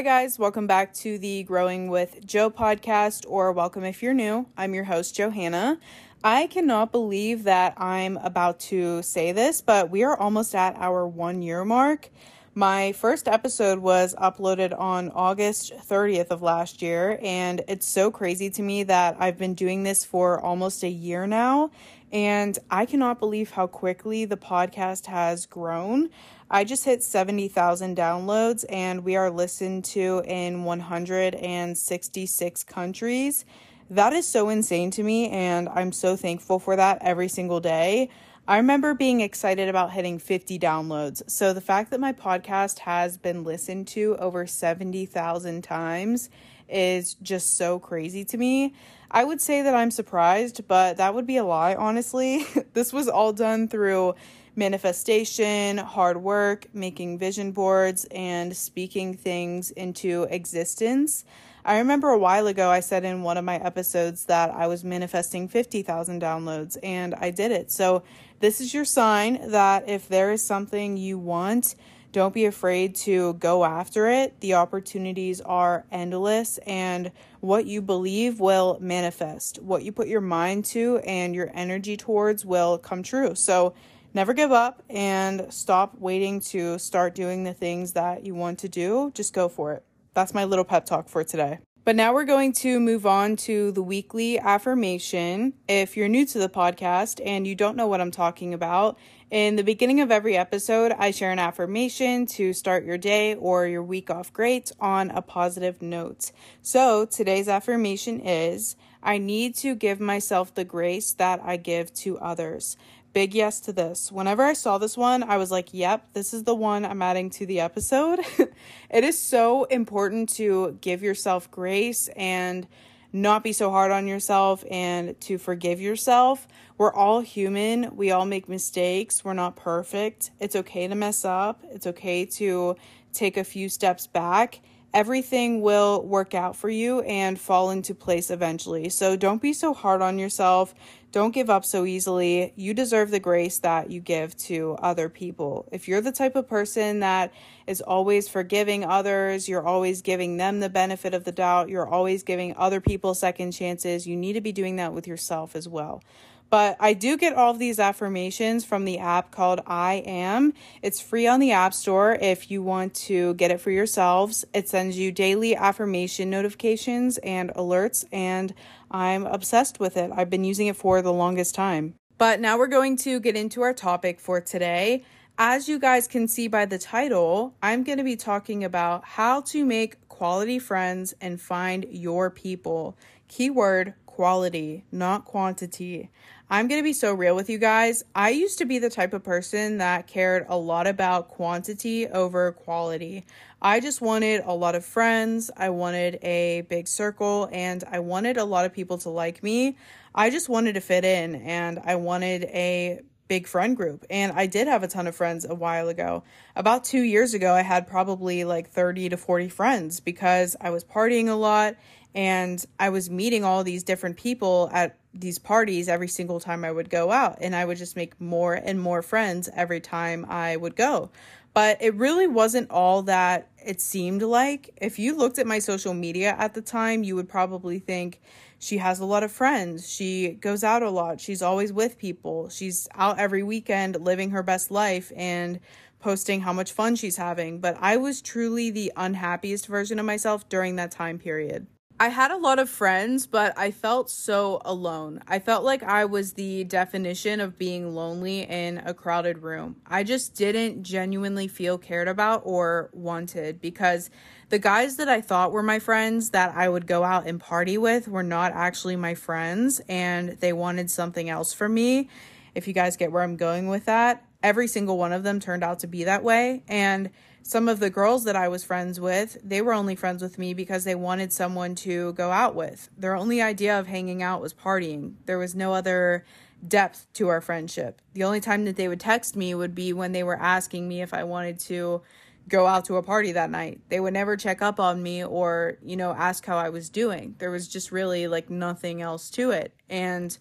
Hi, guys. Welcome back to the Growing with Jo podcast, or welcome if you're new. I'm your host, Johanna. I cannot believe that I'm about to say this, but we are almost at our one year mark. My first episode was uploaded on August 30th of last year, and it's so crazy to me that I've been doing this for almost a year now, and I cannot believe how quickly the podcast has grown. I just hit 70,000 downloads, and we are listened to in 166 countries. That is so insane to me, and I'm so thankful for that every single day. I remember being excited about hitting 50 downloads. So the fact that my podcast has been listened to over 70,000 times is just so crazy to me. I would say that I'm surprised, but that would be a lie, honestly. this was all done through manifestation, hard work, making vision boards, and speaking things into existence. I remember a while ago I said in one of my episodes that I was manifesting 50,000 downloads, and I did it. So, this is your sign that if there is something you want, don't be afraid to go after it. The opportunities are endless, and what you believe will manifest. What you put your mind to and your energy towards will come true. So, never give up and stop waiting to start doing the things that you want to do. Just go for it. That's my little pep talk for today. But now we're going to move on to the weekly affirmation. If you're new to the podcast and you don't know what I'm talking about, in the beginning of every episode, I share an affirmation to start your day or your week off great on a positive note. So today's affirmation is I need to give myself the grace that I give to others big yes to this. Whenever I saw this one, I was like, yep, this is the one I'm adding to the episode. it is so important to give yourself grace and not be so hard on yourself and to forgive yourself. We're all human. We all make mistakes. We're not perfect. It's okay to mess up. It's okay to take a few steps back. Everything will work out for you and fall into place eventually. So don't be so hard on yourself. Don't give up so easily. You deserve the grace that you give to other people. If you're the type of person that is always forgiving others, you're always giving them the benefit of the doubt, you're always giving other people second chances, you need to be doing that with yourself as well. But I do get all of these affirmations from the app called I Am. It's free on the App Store if you want to get it for yourselves. It sends you daily affirmation notifications and alerts, and I'm obsessed with it. I've been using it for the longest time. But now we're going to get into our topic for today. As you guys can see by the title, I'm going to be talking about how to make quality friends and find your people. Keyword quality, not quantity. I'm going to be so real with you guys. I used to be the type of person that cared a lot about quantity over quality. I just wanted a lot of friends, I wanted a big circle, and I wanted a lot of people to like me. I just wanted to fit in and I wanted a big friend group. And I did have a ton of friends a while ago. About two years ago, I had probably like 30 to 40 friends because I was partying a lot and I was meeting all these different people at these parties every single time I would go out. And I would just make more and more friends every time I would go. But it really wasn't all that it seemed like. If you looked at my social media at the time, you would probably think she has a lot of friends. She goes out a lot. She's always with people. She's out every weekend living her best life and posting how much fun she's having. But I was truly the unhappiest version of myself during that time period. I had a lot of friends, but I felt so alone. I felt like I was the definition of being lonely in a crowded room. I just didn't genuinely feel cared about or wanted because the guys that I thought were my friends that I would go out and party with were not actually my friends and they wanted something else from me. If you guys get where I'm going with that, every single one of them turned out to be that way. And some of the girls that I was friends with, they were only friends with me because they wanted someone to go out with. Their only idea of hanging out was partying. There was no other depth to our friendship. The only time that they would text me would be when they were asking me if I wanted to go out to a party that night. They would never check up on me or, you know, ask how I was doing. There was just really like nothing else to it. And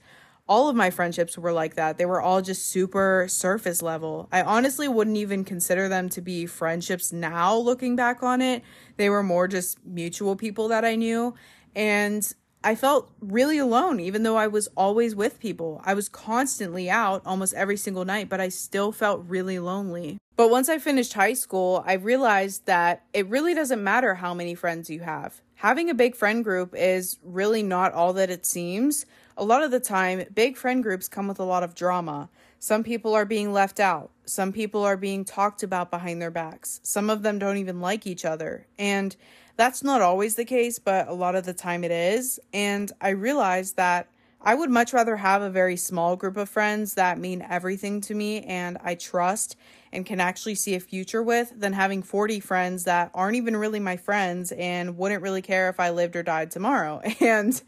all of my friendships were like that. They were all just super surface level. I honestly wouldn't even consider them to be friendships now, looking back on it. They were more just mutual people that I knew. And I felt really alone, even though I was always with people. I was constantly out almost every single night, but I still felt really lonely. But once I finished high school, I realized that it really doesn't matter how many friends you have. Having a big friend group is really not all that it seems a lot of the time, big friend groups come with a lot of drama. Some people are being left out. Some people are being talked about behind their backs. Some of them don't even like each other. And that's not always the case, but a lot of the time it is. And I realized that I would much rather have a very small group of friends that mean everything to me and I trust and can actually see a future with than having 40 friends that aren't even really my friends and wouldn't really care if I lived or died tomorrow. And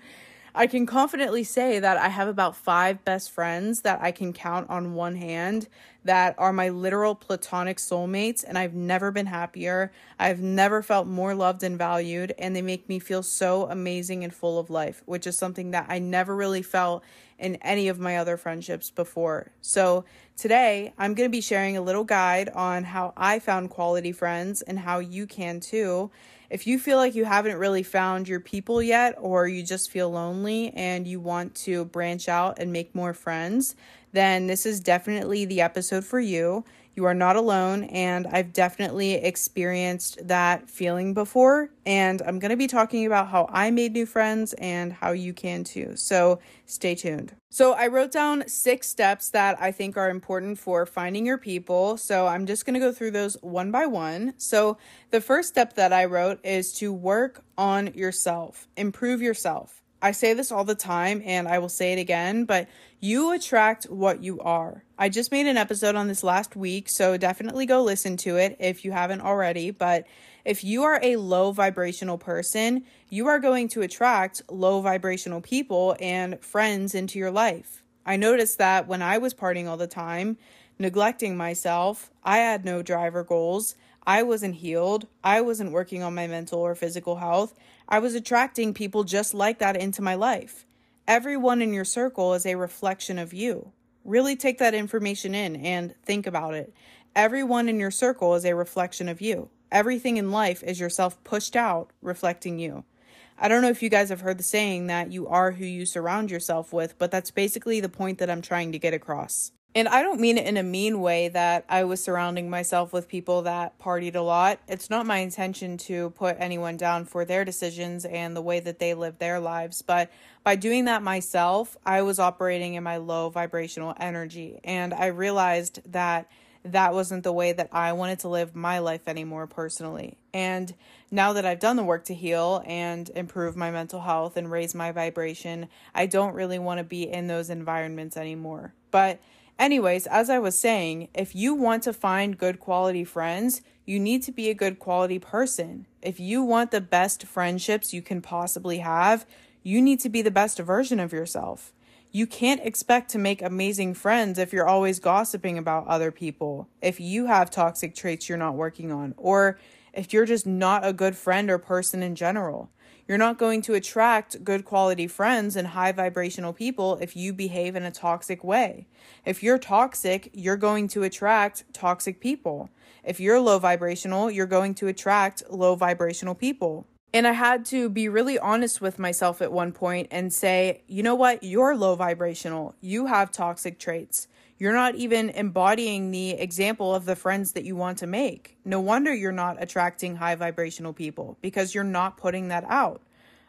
I can confidently say that I have about five best friends that I can count on one hand that are my literal platonic soulmates, and I've never been happier. I've never felt more loved and valued, and they make me feel so amazing and full of life, which is something that I never really felt in any of my other friendships before. So, today I'm going to be sharing a little guide on how I found quality friends and how you can too. If you feel like you haven't really found your people yet, or you just feel lonely and you want to branch out and make more friends, then this is definitely the episode for you. You are not alone, and I've definitely experienced that feeling before. And I'm going to be talking about how I made new friends and how you can too. So stay tuned. So, I wrote down six steps that I think are important for finding your people. So, I'm just going to go through those one by one. So, the first step that I wrote is to work on yourself, improve yourself. I say this all the time and I will say it again, but you attract what you are. I just made an episode on this last week, so definitely go listen to it if you haven't already. But if you are a low vibrational person, you are going to attract low vibrational people and friends into your life. I noticed that when I was partying all the time, neglecting myself, I had no driver goals. I wasn't healed. I wasn't working on my mental or physical health. I was attracting people just like that into my life. Everyone in your circle is a reflection of you. Really take that information in and think about it. Everyone in your circle is a reflection of you. Everything in life is yourself pushed out, reflecting you. I don't know if you guys have heard the saying that you are who you surround yourself with, but that's basically the point that I'm trying to get across. And I don't mean it in a mean way that I was surrounding myself with people that partied a lot. It's not my intention to put anyone down for their decisions and the way that they live their lives. But by doing that myself, I was operating in my low vibrational energy. And I realized that that wasn't the way that I wanted to live my life anymore personally. And now that I've done the work to heal and improve my mental health and raise my vibration, I don't really want to be in those environments anymore. But Anyways, as I was saying, if you want to find good quality friends, you need to be a good quality person. If you want the best friendships you can possibly have, you need to be the best version of yourself. You can't expect to make amazing friends if you're always gossiping about other people, if you have toxic traits you're not working on, or if you're just not a good friend or person in general. You're not going to attract good quality friends and high vibrational people if you behave in a toxic way. If you're toxic, you're going to attract toxic people. If you're low vibrational, you're going to attract low vibrational people. And I had to be really honest with myself at one point and say, you know what? You're low vibrational. You have toxic traits. You're not even embodying the example of the friends that you want to make. No wonder you're not attracting high vibrational people because you're not putting that out.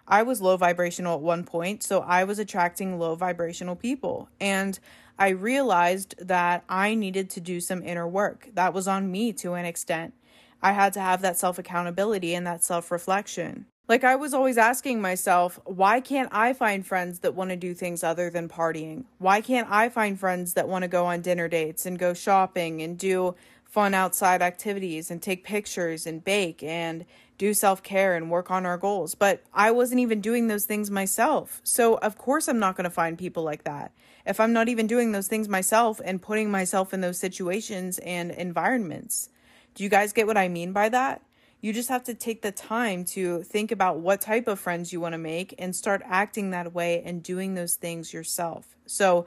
I was low vibrational at one point, so I was attracting low vibrational people. And I realized that I needed to do some inner work. That was on me to an extent. I had to have that self accountability and that self reflection. Like, I was always asking myself, why can't I find friends that want to do things other than partying? Why can't I find friends that want to go on dinner dates and go shopping and do fun outside activities and take pictures and bake and do self care and work on our goals? But I wasn't even doing those things myself. So, of course, I'm not going to find people like that. If I'm not even doing those things myself and putting myself in those situations and environments. Do you guys get what I mean by that? You just have to take the time to think about what type of friends you want to make and start acting that way and doing those things yourself. So,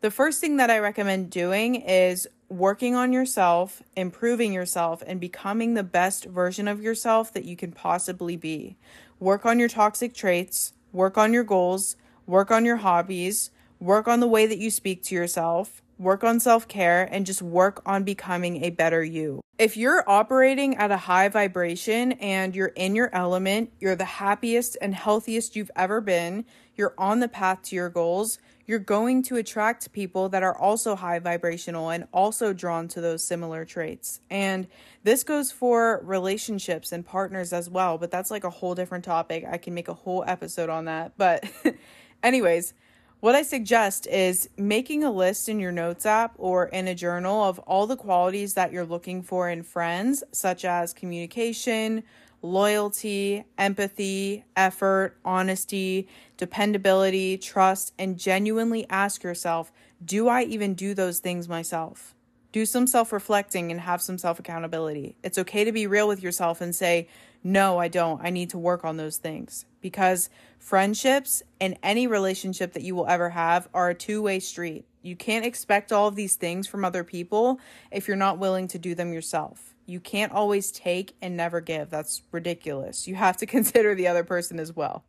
the first thing that I recommend doing is working on yourself, improving yourself, and becoming the best version of yourself that you can possibly be. Work on your toxic traits, work on your goals, work on your hobbies, work on the way that you speak to yourself, work on self care, and just work on becoming a better you. If you're operating at a high vibration and you're in your element, you're the happiest and healthiest you've ever been, you're on the path to your goals, you're going to attract people that are also high vibrational and also drawn to those similar traits. And this goes for relationships and partners as well, but that's like a whole different topic. I can make a whole episode on that. But, anyways, what I suggest is making a list in your notes app or in a journal of all the qualities that you're looking for in friends, such as communication, loyalty, empathy, effort, honesty, dependability, trust, and genuinely ask yourself do I even do those things myself? Do some self reflecting and have some self accountability. It's okay to be real with yourself and say, no, I don't. I need to work on those things because friendships and any relationship that you will ever have are a two way street. You can't expect all of these things from other people if you're not willing to do them yourself. You can't always take and never give. That's ridiculous. You have to consider the other person as well.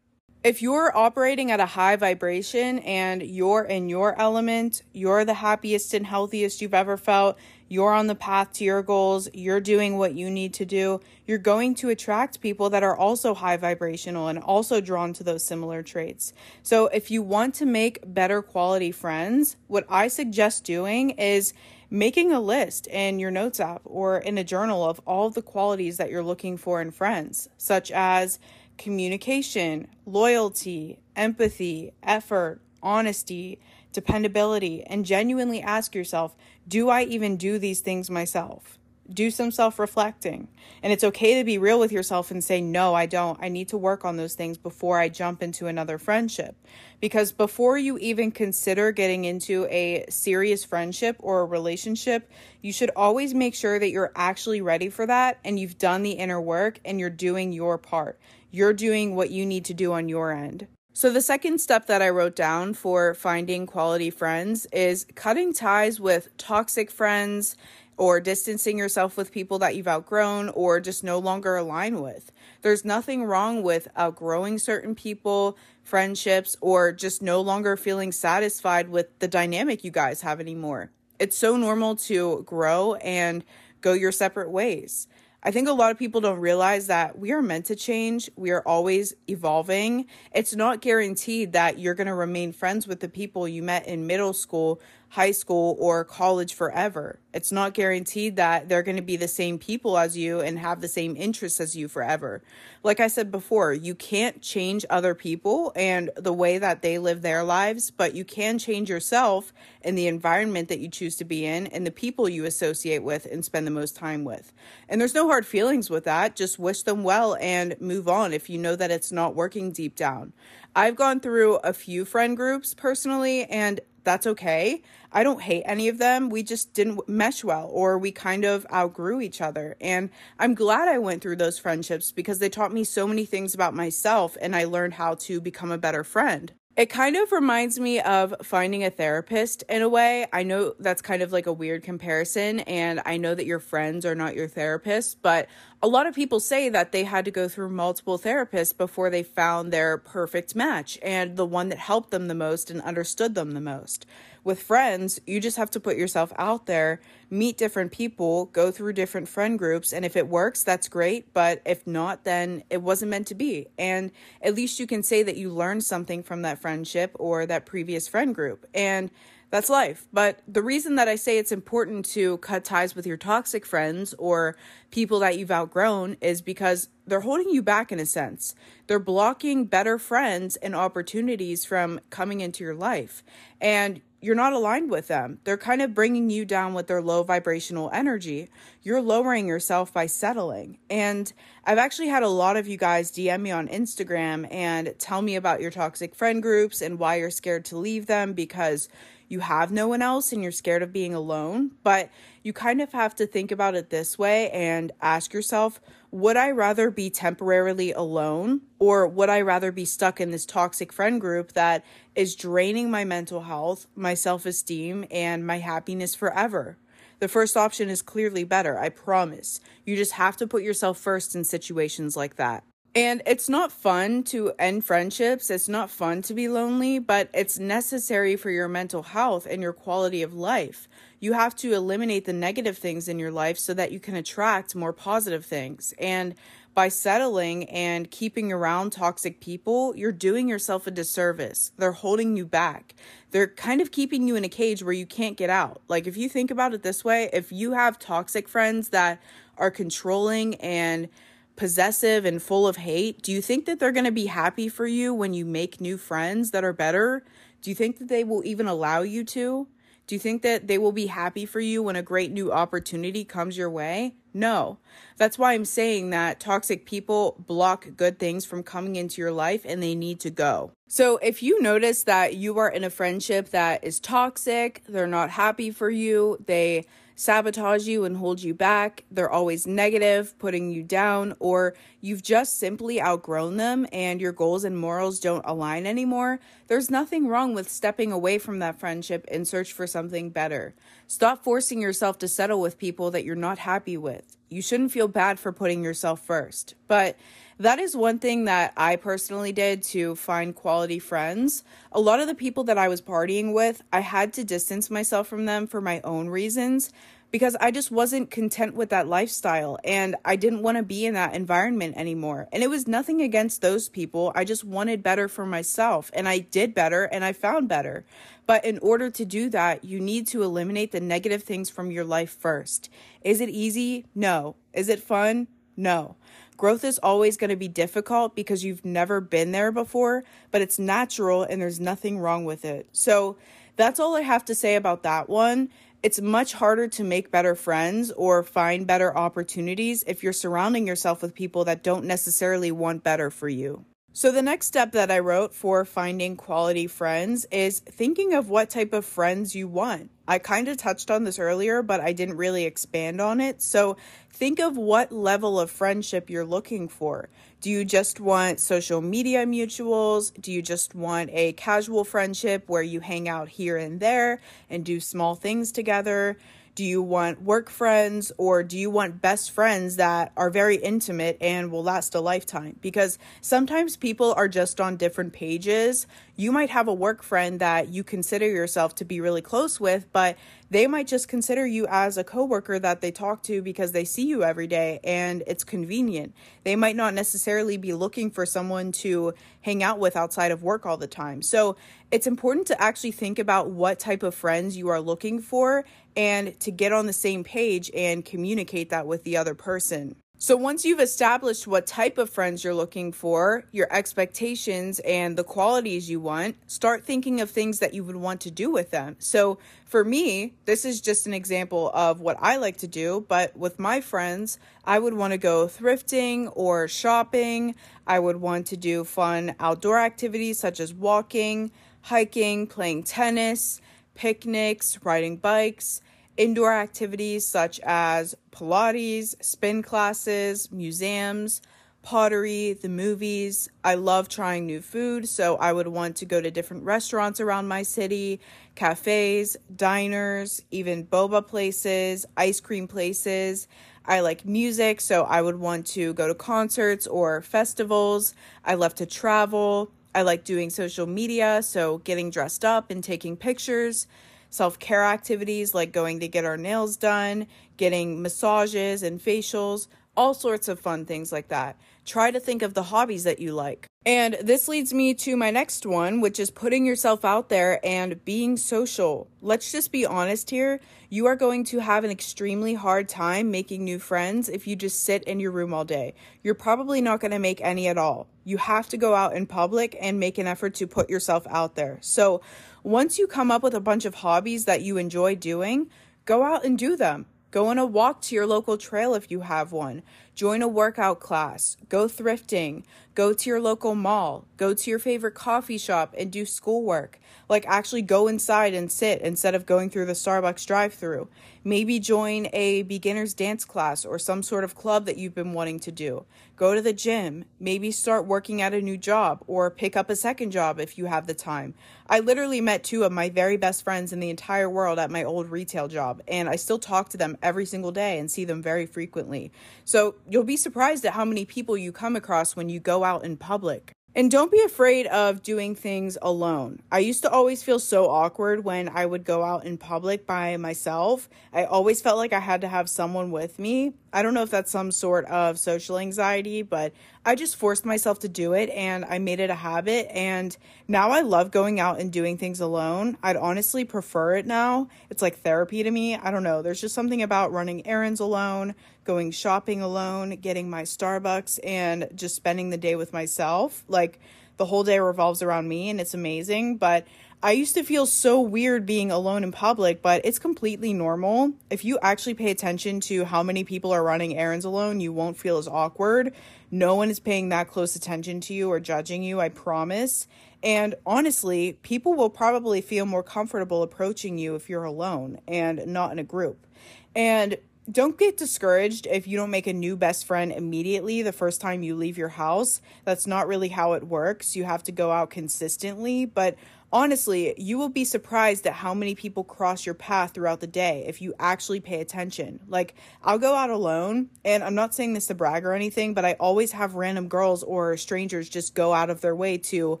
If you're operating at a high vibration and you're in your element, you're the happiest and healthiest you've ever felt, you're on the path to your goals, you're doing what you need to do, you're going to attract people that are also high vibrational and also drawn to those similar traits. So, if you want to make better quality friends, what I suggest doing is making a list in your notes app or in a journal of all the qualities that you're looking for in friends, such as communication, loyalty, empathy, effort, honesty, dependability, and genuinely ask yourself do I even do these things myself? do some self reflecting. And it's okay to be real with yourself and say, no, I don't. I need to work on those things before I jump into another friendship. Because before you even consider getting into a serious friendship or a relationship, you should always make sure that you're actually ready for that and you've done the inner work and you're doing your part. You're doing what you need to do on your end. So, the second step that I wrote down for finding quality friends is cutting ties with toxic friends or distancing yourself with people that you've outgrown or just no longer align with. There's nothing wrong with outgrowing certain people, friendships, or just no longer feeling satisfied with the dynamic you guys have anymore. It's so normal to grow and go your separate ways. I think a lot of people don't realize that we are meant to change. We are always evolving. It's not guaranteed that you're going to remain friends with the people you met in middle school high school or college forever. It's not guaranteed that they're going to be the same people as you and have the same interests as you forever. Like I said before, you can't change other people and the way that they live their lives, but you can change yourself and the environment that you choose to be in and the people you associate with and spend the most time with. And there's no hard feelings with that. Just wish them well and move on if you know that it's not working deep down. I've gone through a few friend groups personally, and that's okay. I don't hate any of them. We just didn't mesh well or we kind of outgrew each other. And I'm glad I went through those friendships because they taught me so many things about myself and I learned how to become a better friend. It kind of reminds me of finding a therapist in a way. I know that's kind of like a weird comparison, and I know that your friends are not your therapist, but a lot of people say that they had to go through multiple therapists before they found their perfect match and the one that helped them the most and understood them the most with friends, you just have to put yourself out there, meet different people, go through different friend groups, and if it works, that's great. But if not, then it wasn't meant to be. And at least you can say that you learned something from that friendship or that previous friend group. And that's life. But the reason that I say it's important to cut ties with your toxic friends or people that you've outgrown is because they're holding you back in a sense. They're blocking better friends and opportunities from coming into your life. And you're not aligned with them. They're kind of bringing you down with their low vibrational energy. You're lowering yourself by settling. And I've actually had a lot of you guys DM me on Instagram and tell me about your toxic friend groups and why you're scared to leave them because you have no one else and you're scared of being alone. But you kind of have to think about it this way and ask yourself, would I rather be temporarily alone or would I rather be stuck in this toxic friend group that is draining my mental health, my self esteem, and my happiness forever? The first option is clearly better, I promise. You just have to put yourself first in situations like that. And it's not fun to end friendships. It's not fun to be lonely, but it's necessary for your mental health and your quality of life. You have to eliminate the negative things in your life so that you can attract more positive things. And by settling and keeping around toxic people, you're doing yourself a disservice. They're holding you back. They're kind of keeping you in a cage where you can't get out. Like, if you think about it this way, if you have toxic friends that are controlling and possessive and full of hate, do you think that they're going to be happy for you when you make new friends that are better? Do you think that they will even allow you to? Do you think that they will be happy for you when a great new opportunity comes your way? No. That's why I'm saying that toxic people block good things from coming into your life and they need to go. So, if you notice that you are in a friendship that is toxic, they're not happy for you, they sabotage you and hold you back, they're always negative, putting you down, or you've just simply outgrown them and your goals and morals don't align anymore, there's nothing wrong with stepping away from that friendship and search for something better. Stop forcing yourself to settle with people that you're not happy with. You shouldn't feel bad for putting yourself first. But that is one thing that I personally did to find quality friends. A lot of the people that I was partying with, I had to distance myself from them for my own reasons because I just wasn't content with that lifestyle and I didn't want to be in that environment anymore. And it was nothing against those people. I just wanted better for myself and I did better and I found better. But in order to do that, you need to eliminate the negative things from your life first. Is it easy? No. Is it fun? No. Growth is always going to be difficult because you've never been there before, but it's natural and there's nothing wrong with it. So that's all I have to say about that one. It's much harder to make better friends or find better opportunities if you're surrounding yourself with people that don't necessarily want better for you. So, the next step that I wrote for finding quality friends is thinking of what type of friends you want. I kind of touched on this earlier, but I didn't really expand on it. So, think of what level of friendship you're looking for. Do you just want social media mutuals? Do you just want a casual friendship where you hang out here and there and do small things together? Do you want work friends or do you want best friends that are very intimate and will last a lifetime? Because sometimes people are just on different pages. You might have a work friend that you consider yourself to be really close with, but they might just consider you as a coworker that they talk to because they see you every day and it's convenient. They might not necessarily be looking for someone to hang out with outside of work all the time. So, it's important to actually think about what type of friends you are looking for and to get on the same page and communicate that with the other person. So, once you've established what type of friends you're looking for, your expectations, and the qualities you want, start thinking of things that you would want to do with them. So, for me, this is just an example of what I like to do, but with my friends, I would want to go thrifting or shopping. I would want to do fun outdoor activities such as walking, hiking, playing tennis, picnics, riding bikes indoor activities such as Pilates, spin classes, museums, pottery, the movies. I love trying new food, so I would want to go to different restaurants around my city, cafes, diners, even boba places, ice cream places. I like music, so I would want to go to concerts or festivals. I love to travel. I like doing social media, so getting dressed up and taking pictures self care activities like going to get our nails done, getting massages and facials, all sorts of fun things like that. Try to think of the hobbies that you like. And this leads me to my next one, which is putting yourself out there and being social. Let's just be honest here. You are going to have an extremely hard time making new friends if you just sit in your room all day. You're probably not going to make any at all. You have to go out in public and make an effort to put yourself out there. So, once you come up with a bunch of hobbies that you enjoy doing, go out and do them. Go on a walk to your local trail if you have one. Join a workout class, go thrifting, go to your local mall, go to your favorite coffee shop and do schoolwork. Like actually go inside and sit instead of going through the Starbucks drive through. Maybe join a beginner's dance class or some sort of club that you've been wanting to do. Go to the gym. Maybe start working at a new job or pick up a second job if you have the time. I literally met two of my very best friends in the entire world at my old retail job, and I still talk to them every single day and see them very frequently. So you'll be surprised at how many people you come across when you go out in public. And don't be afraid of doing things alone. I used to always feel so awkward when I would go out in public by myself. I always felt like I had to have someone with me. I don't know if that's some sort of social anxiety, but I just forced myself to do it and I made it a habit. And now I love going out and doing things alone. I'd honestly prefer it now. It's like therapy to me. I don't know. There's just something about running errands alone, going shopping alone, getting my Starbucks, and just spending the day with myself. Like the whole day revolves around me and it's amazing. But I used to feel so weird being alone in public, but it's completely normal. If you actually pay attention to how many people are running errands alone, you won't feel as awkward. No one is paying that close attention to you or judging you, I promise. And honestly, people will probably feel more comfortable approaching you if you're alone and not in a group. And don't get discouraged if you don't make a new best friend immediately the first time you leave your house. That's not really how it works. You have to go out consistently, but honestly, you will be surprised at how many people cross your path throughout the day if you actually pay attention. Like, I'll go out alone, and I'm not saying this to brag or anything, but I always have random girls or strangers just go out of their way to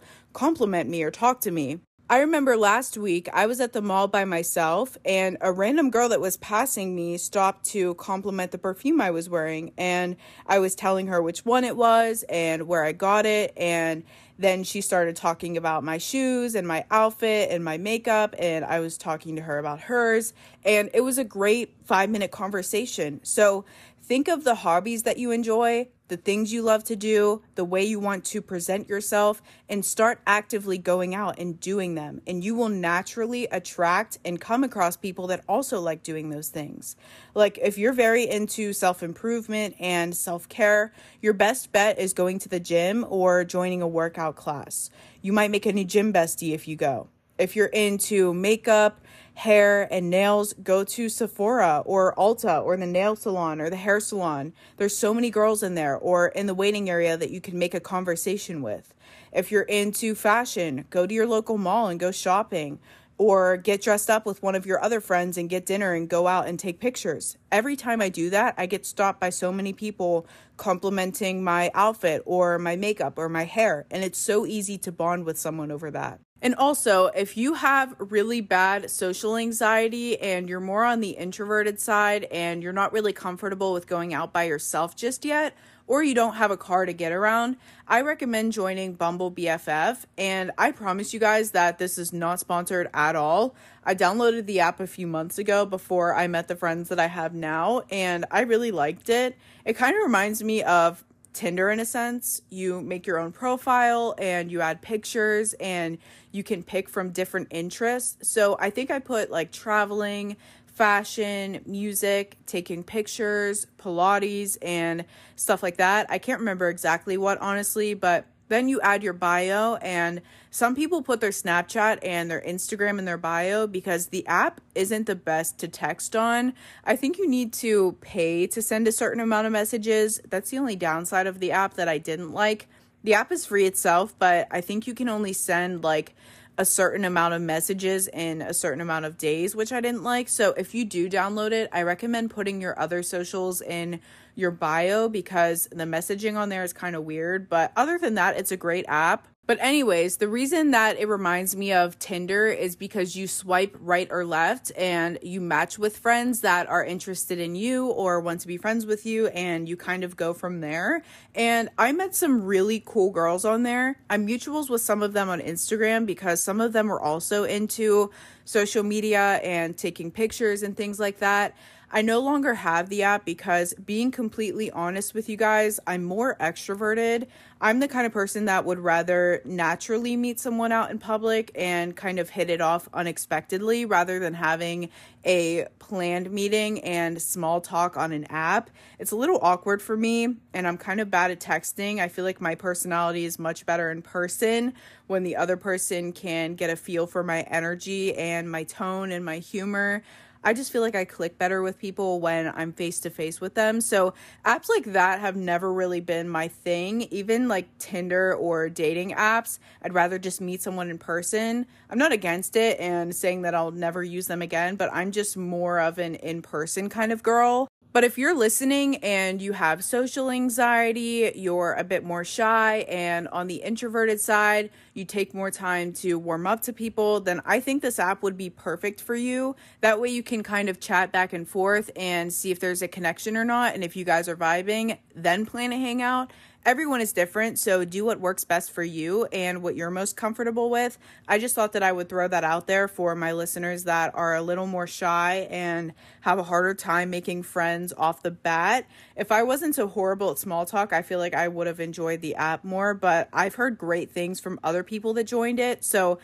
compliment me or talk to me. I remember last week I was at the mall by myself and a random girl that was passing me stopped to compliment the perfume I was wearing and I was telling her which one it was and where I got it and then she started talking about my shoes and my outfit and my makeup and I was talking to her about hers and it was a great 5 minute conversation. So think of the hobbies that you enjoy the things you love to do, the way you want to present yourself, and start actively going out and doing them. And you will naturally attract and come across people that also like doing those things. Like if you're very into self improvement and self care, your best bet is going to the gym or joining a workout class. You might make a new gym bestie if you go. If you're into makeup, hair and nails, go to Sephora or Ulta or the nail salon or the hair salon. There's so many girls in there or in the waiting area that you can make a conversation with. If you're into fashion, go to your local mall and go shopping or get dressed up with one of your other friends and get dinner and go out and take pictures. Every time I do that, I get stopped by so many people complimenting my outfit or my makeup or my hair, and it's so easy to bond with someone over that. And also, if you have really bad social anxiety and you're more on the introverted side and you're not really comfortable with going out by yourself just yet, or you don't have a car to get around, I recommend joining Bumble BFF. And I promise you guys that this is not sponsored at all. I downloaded the app a few months ago before I met the friends that I have now, and I really liked it. It kind of reminds me of Tinder in a sense. You make your own profile and you add pictures and you can pick from different interests. So I think I put like traveling, fashion, music, taking pictures, Pilates, and stuff like that. I can't remember exactly what, honestly, but then you add your bio, and some people put their Snapchat and their Instagram in their bio because the app isn't the best to text on. I think you need to pay to send a certain amount of messages. That's the only downside of the app that I didn't like. The app is free itself, but I think you can only send like a certain amount of messages in a certain amount of days, which I didn't like. So if you do download it, I recommend putting your other socials in your bio because the messaging on there is kind of weird. But other than that, it's a great app. But, anyways, the reason that it reminds me of Tinder is because you swipe right or left and you match with friends that are interested in you or want to be friends with you, and you kind of go from there. And I met some really cool girls on there. I'm mutuals with some of them on Instagram because some of them were also into social media and taking pictures and things like that. I no longer have the app because, being completely honest with you guys, I'm more extroverted. I'm the kind of person that would rather naturally meet someone out in public and kind of hit it off unexpectedly rather than having a planned meeting and small talk on an app. It's a little awkward for me, and I'm kind of bad at texting. I feel like my personality is much better in person when the other person can get a feel for my energy and my tone and my humor. I just feel like I click better with people when I'm face to face with them. So apps like that have never really been my thing. Even like Tinder or dating apps, I'd rather just meet someone in person. I'm not against it and saying that I'll never use them again, but I'm just more of an in person kind of girl. But if you're listening and you have social anxiety, you're a bit more shy, and on the introverted side, you take more time to warm up to people, then I think this app would be perfect for you. That way, you can kind of chat back and forth and see if there's a connection or not. And if you guys are vibing, then plan a hangout everyone is different, so do what works best for you and what you're most comfortable with. I just thought that I would throw that out there for my listeners that are a little more shy and have a harder time making friends off the bat. If I wasn't so horrible at small talk, I feel like I would have enjoyed the app more, but I've heard great things from other people that joined it. So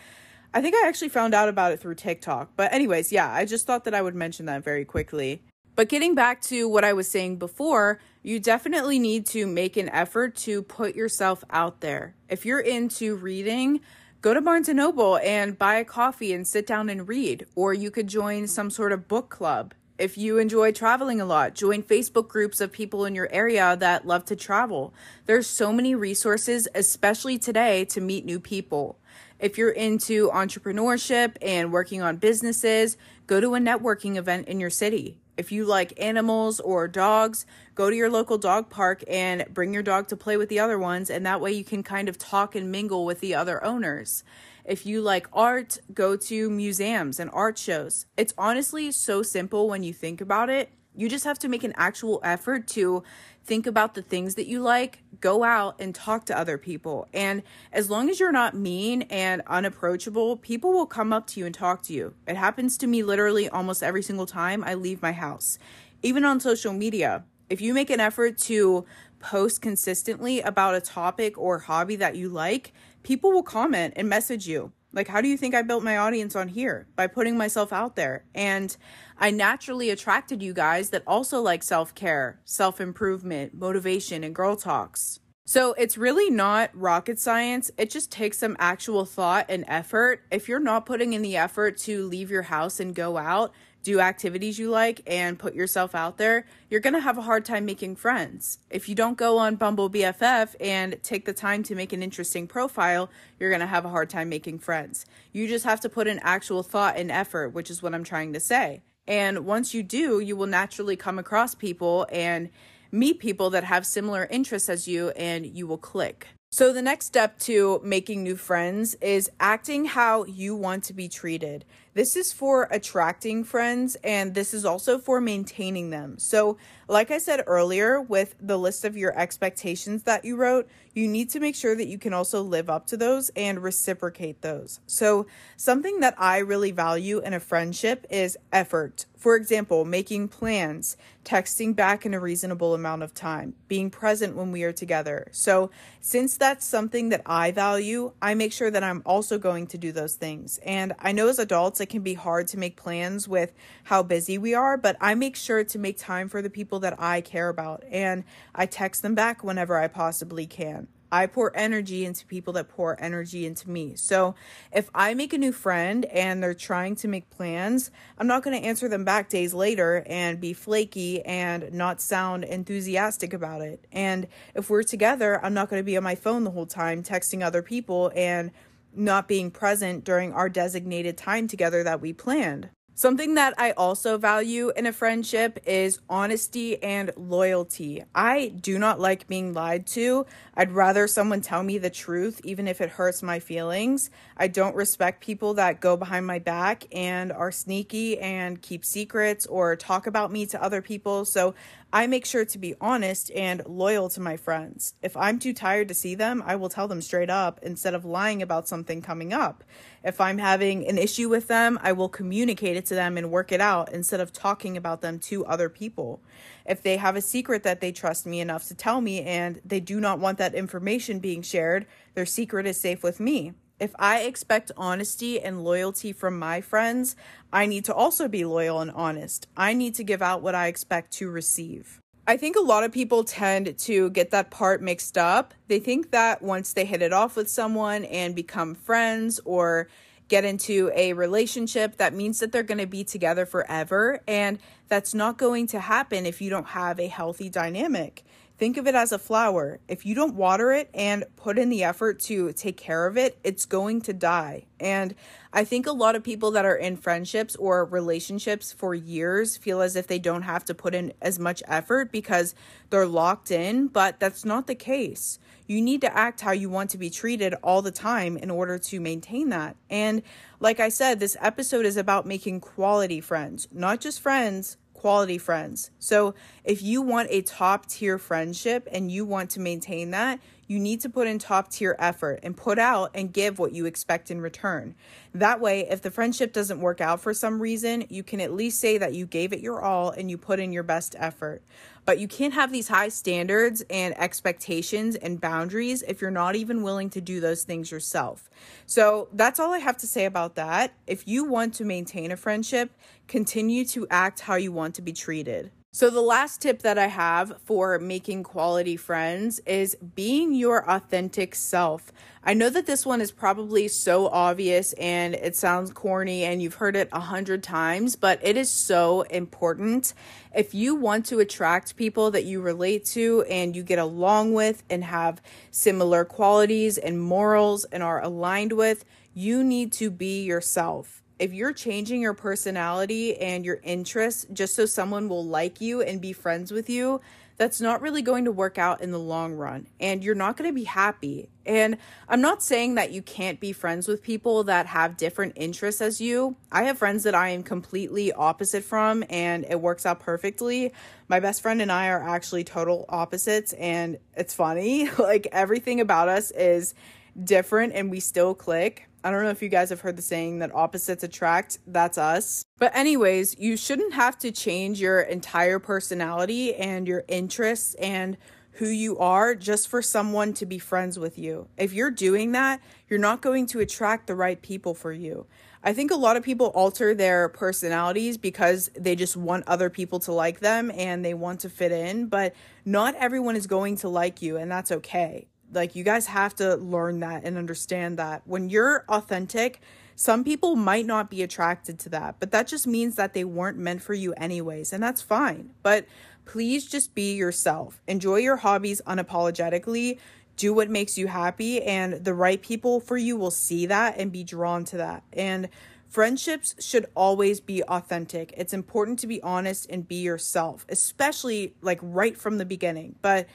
I think I actually found out about it through TikTok. But, anyways, yeah, I just thought that I would mention that very quickly. But getting back to what I was saying before, you definitely need to make an effort to put yourself out there. If you're into reading, go to Barnes and Noble and buy a coffee and sit down and read, or you could join some sort of book club. If you enjoy traveling a lot, join Facebook groups of people in your area that love to travel. There's so many resources, especially today, to meet new people. If you're into entrepreneurship and working on businesses, go to a networking event in your city. If you like animals or dogs, go to your local dog park and bring your dog to play with the other ones, and that way you can kind of talk and mingle with the other owners. If you like art, go to museums and art shows. It's honestly so simple when you think about it. You just have to make an actual effort to think about the things that you like, go out and talk to other people. And as long as you're not mean and unapproachable, people will come up to you and talk to you. It happens to me literally almost every single time I leave my house. Even on social media, if you make an effort to post consistently about a topic or hobby that you like, people will comment and message you. Like, how do you think I built my audience on here? By putting myself out there. And I naturally attracted you guys that also like self care, self improvement, motivation, and girl talks. So it's really not rocket science. It just takes some actual thought and effort. If you're not putting in the effort to leave your house and go out, do activities you like and put yourself out there, you're going to have a hard time making friends. If you don't go on Bumble BFF and take the time to make an interesting profile, you're going to have a hard time making friends. You just have to put in actual thought and effort, which is what I'm trying to say. And once you do, you will naturally come across people and meet people that have similar interests as you and you will click. So, the next step to making new friends is acting how you want to be treated. This is for attracting friends and this is also for maintaining them. So, like I said earlier, with the list of your expectations that you wrote, you need to make sure that you can also live up to those and reciprocate those. So, something that I really value in a friendship is effort. For example, making plans, texting back in a reasonable amount of time, being present when we are together. So, since that's something that I value, I make sure that I'm also going to do those things. And I know as adults, it can be hard to make plans with how busy we are, but I make sure to make time for the people that I care about and I text them back whenever I possibly can. I pour energy into people that pour energy into me. So if I make a new friend and they're trying to make plans, I'm not going to answer them back days later and be flaky and not sound enthusiastic about it. And if we're together, I'm not going to be on my phone the whole time texting other people and not being present during our designated time together that we planned. Something that I also value in a friendship is honesty and loyalty. I do not like being lied to. I'd rather someone tell me the truth, even if it hurts my feelings. I don't respect people that go behind my back and are sneaky and keep secrets or talk about me to other people. So I make sure to be honest and loyal to my friends. If I'm too tired to see them, I will tell them straight up instead of lying about something coming up. If I'm having an issue with them, I will communicate it to them and work it out instead of talking about them to other people. If they have a secret that they trust me enough to tell me and they do not want that information being shared, their secret is safe with me. If I expect honesty and loyalty from my friends, I need to also be loyal and honest. I need to give out what I expect to receive. I think a lot of people tend to get that part mixed up. They think that once they hit it off with someone and become friends or get into a relationship, that means that they're going to be together forever. And that's not going to happen if you don't have a healthy dynamic. Think of it as a flower. If you don't water it and put in the effort to take care of it, it's going to die. And I think a lot of people that are in friendships or relationships for years feel as if they don't have to put in as much effort because they're locked in, but that's not the case. You need to act how you want to be treated all the time in order to maintain that. And like I said, this episode is about making quality friends, not just friends, quality friends. So, if you want a top tier friendship and you want to maintain that, you need to put in top tier effort and put out and give what you expect in return. That way, if the friendship doesn't work out for some reason, you can at least say that you gave it your all and you put in your best effort. But you can't have these high standards and expectations and boundaries if you're not even willing to do those things yourself. So that's all I have to say about that. If you want to maintain a friendship, continue to act how you want to be treated. So, the last tip that I have for making quality friends is being your authentic self. I know that this one is probably so obvious and it sounds corny and you've heard it a hundred times, but it is so important. If you want to attract people that you relate to and you get along with and have similar qualities and morals and are aligned with, you need to be yourself if you're changing your personality and your interests just so someone will like you and be friends with you, that's not really going to work out in the long run and you're not going to be happy. And I'm not saying that you can't be friends with people that have different interests as you. I have friends that I am completely opposite from and it works out perfectly. My best friend and I are actually total opposites and it's funny. Like everything about us is different and we still click. I don't know if you guys have heard the saying that opposites attract. That's us. But, anyways, you shouldn't have to change your entire personality and your interests and who you are just for someone to be friends with you. If you're doing that, you're not going to attract the right people for you. I think a lot of people alter their personalities because they just want other people to like them and they want to fit in, but not everyone is going to like you, and that's okay like you guys have to learn that and understand that when you're authentic some people might not be attracted to that but that just means that they weren't meant for you anyways and that's fine. But please just be yourself. Enjoy your hobbies unapologetically. Do what makes you happy and the right people for you will see that and be drawn to that. And friendships should always be authentic. It's important to be honest and be yourself especially like right from the beginning. But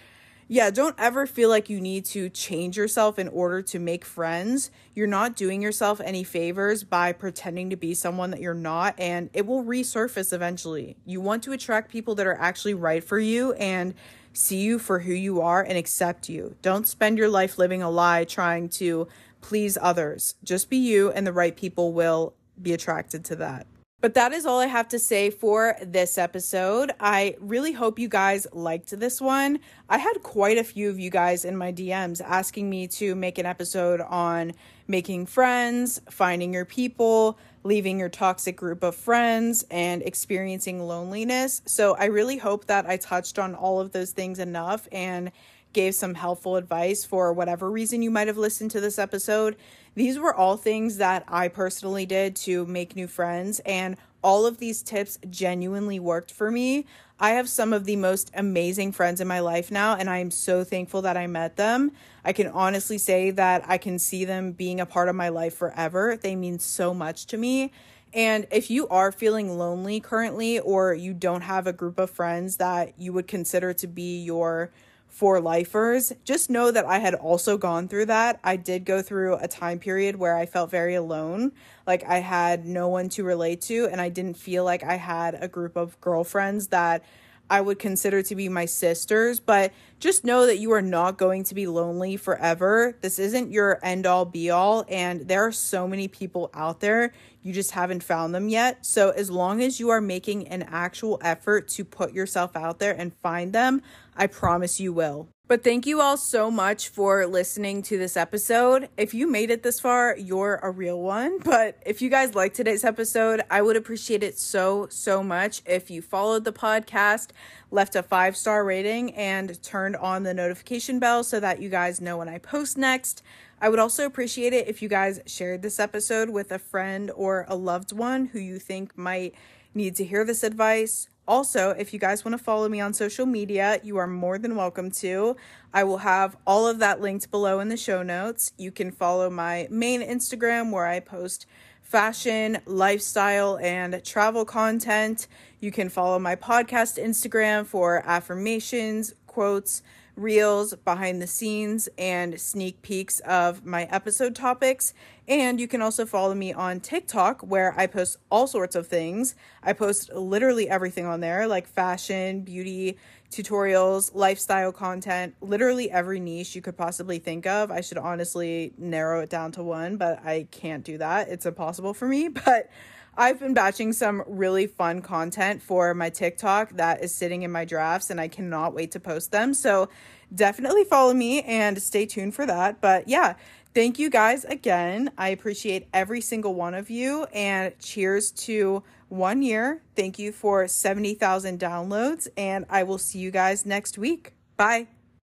yeah, don't ever feel like you need to change yourself in order to make friends. You're not doing yourself any favors by pretending to be someone that you're not, and it will resurface eventually. You want to attract people that are actually right for you and see you for who you are and accept you. Don't spend your life living a lie trying to please others. Just be you, and the right people will be attracted to that. But that is all I have to say for this episode. I really hope you guys liked this one. I had quite a few of you guys in my DMs asking me to make an episode on making friends, finding your people, leaving your toxic group of friends, and experiencing loneliness. So I really hope that I touched on all of those things enough and gave some helpful advice for whatever reason you might have listened to this episode. These were all things that I personally did to make new friends, and all of these tips genuinely worked for me. I have some of the most amazing friends in my life now, and I am so thankful that I met them. I can honestly say that I can see them being a part of my life forever. They mean so much to me. And if you are feeling lonely currently, or you don't have a group of friends that you would consider to be your for lifers, just know that I had also gone through that. I did go through a time period where I felt very alone. Like I had no one to relate to, and I didn't feel like I had a group of girlfriends that I would consider to be my sisters, but just know that you are not going to be lonely forever. This isn't your end all be all, and there are so many people out there. You just haven't found them yet. So, as long as you are making an actual effort to put yourself out there and find them, I promise you will. But thank you all so much for listening to this episode. If you made it this far, you're a real one. But if you guys like today's episode, I would appreciate it so, so much if you followed the podcast, left a five star rating, and turned on the notification bell so that you guys know when I post next. I would also appreciate it if you guys shared this episode with a friend or a loved one who you think might need to hear this advice. Also, if you guys want to follow me on social media, you are more than welcome to. I will have all of that linked below in the show notes. You can follow my main Instagram where I post fashion, lifestyle, and travel content. You can follow my podcast Instagram for affirmations, quotes, reels, behind the scenes, and sneak peeks of my episode topics. And you can also follow me on TikTok where I post all sorts of things. I post literally everything on there like fashion, beauty, tutorials, lifestyle content, literally every niche you could possibly think of. I should honestly narrow it down to one, but I can't do that. It's impossible for me. But I've been batching some really fun content for my TikTok that is sitting in my drafts and I cannot wait to post them. So definitely follow me and stay tuned for that. But yeah, thank you guys again. I appreciate every single one of you and cheers to one year. Thank you for 70,000 downloads and I will see you guys next week. Bye.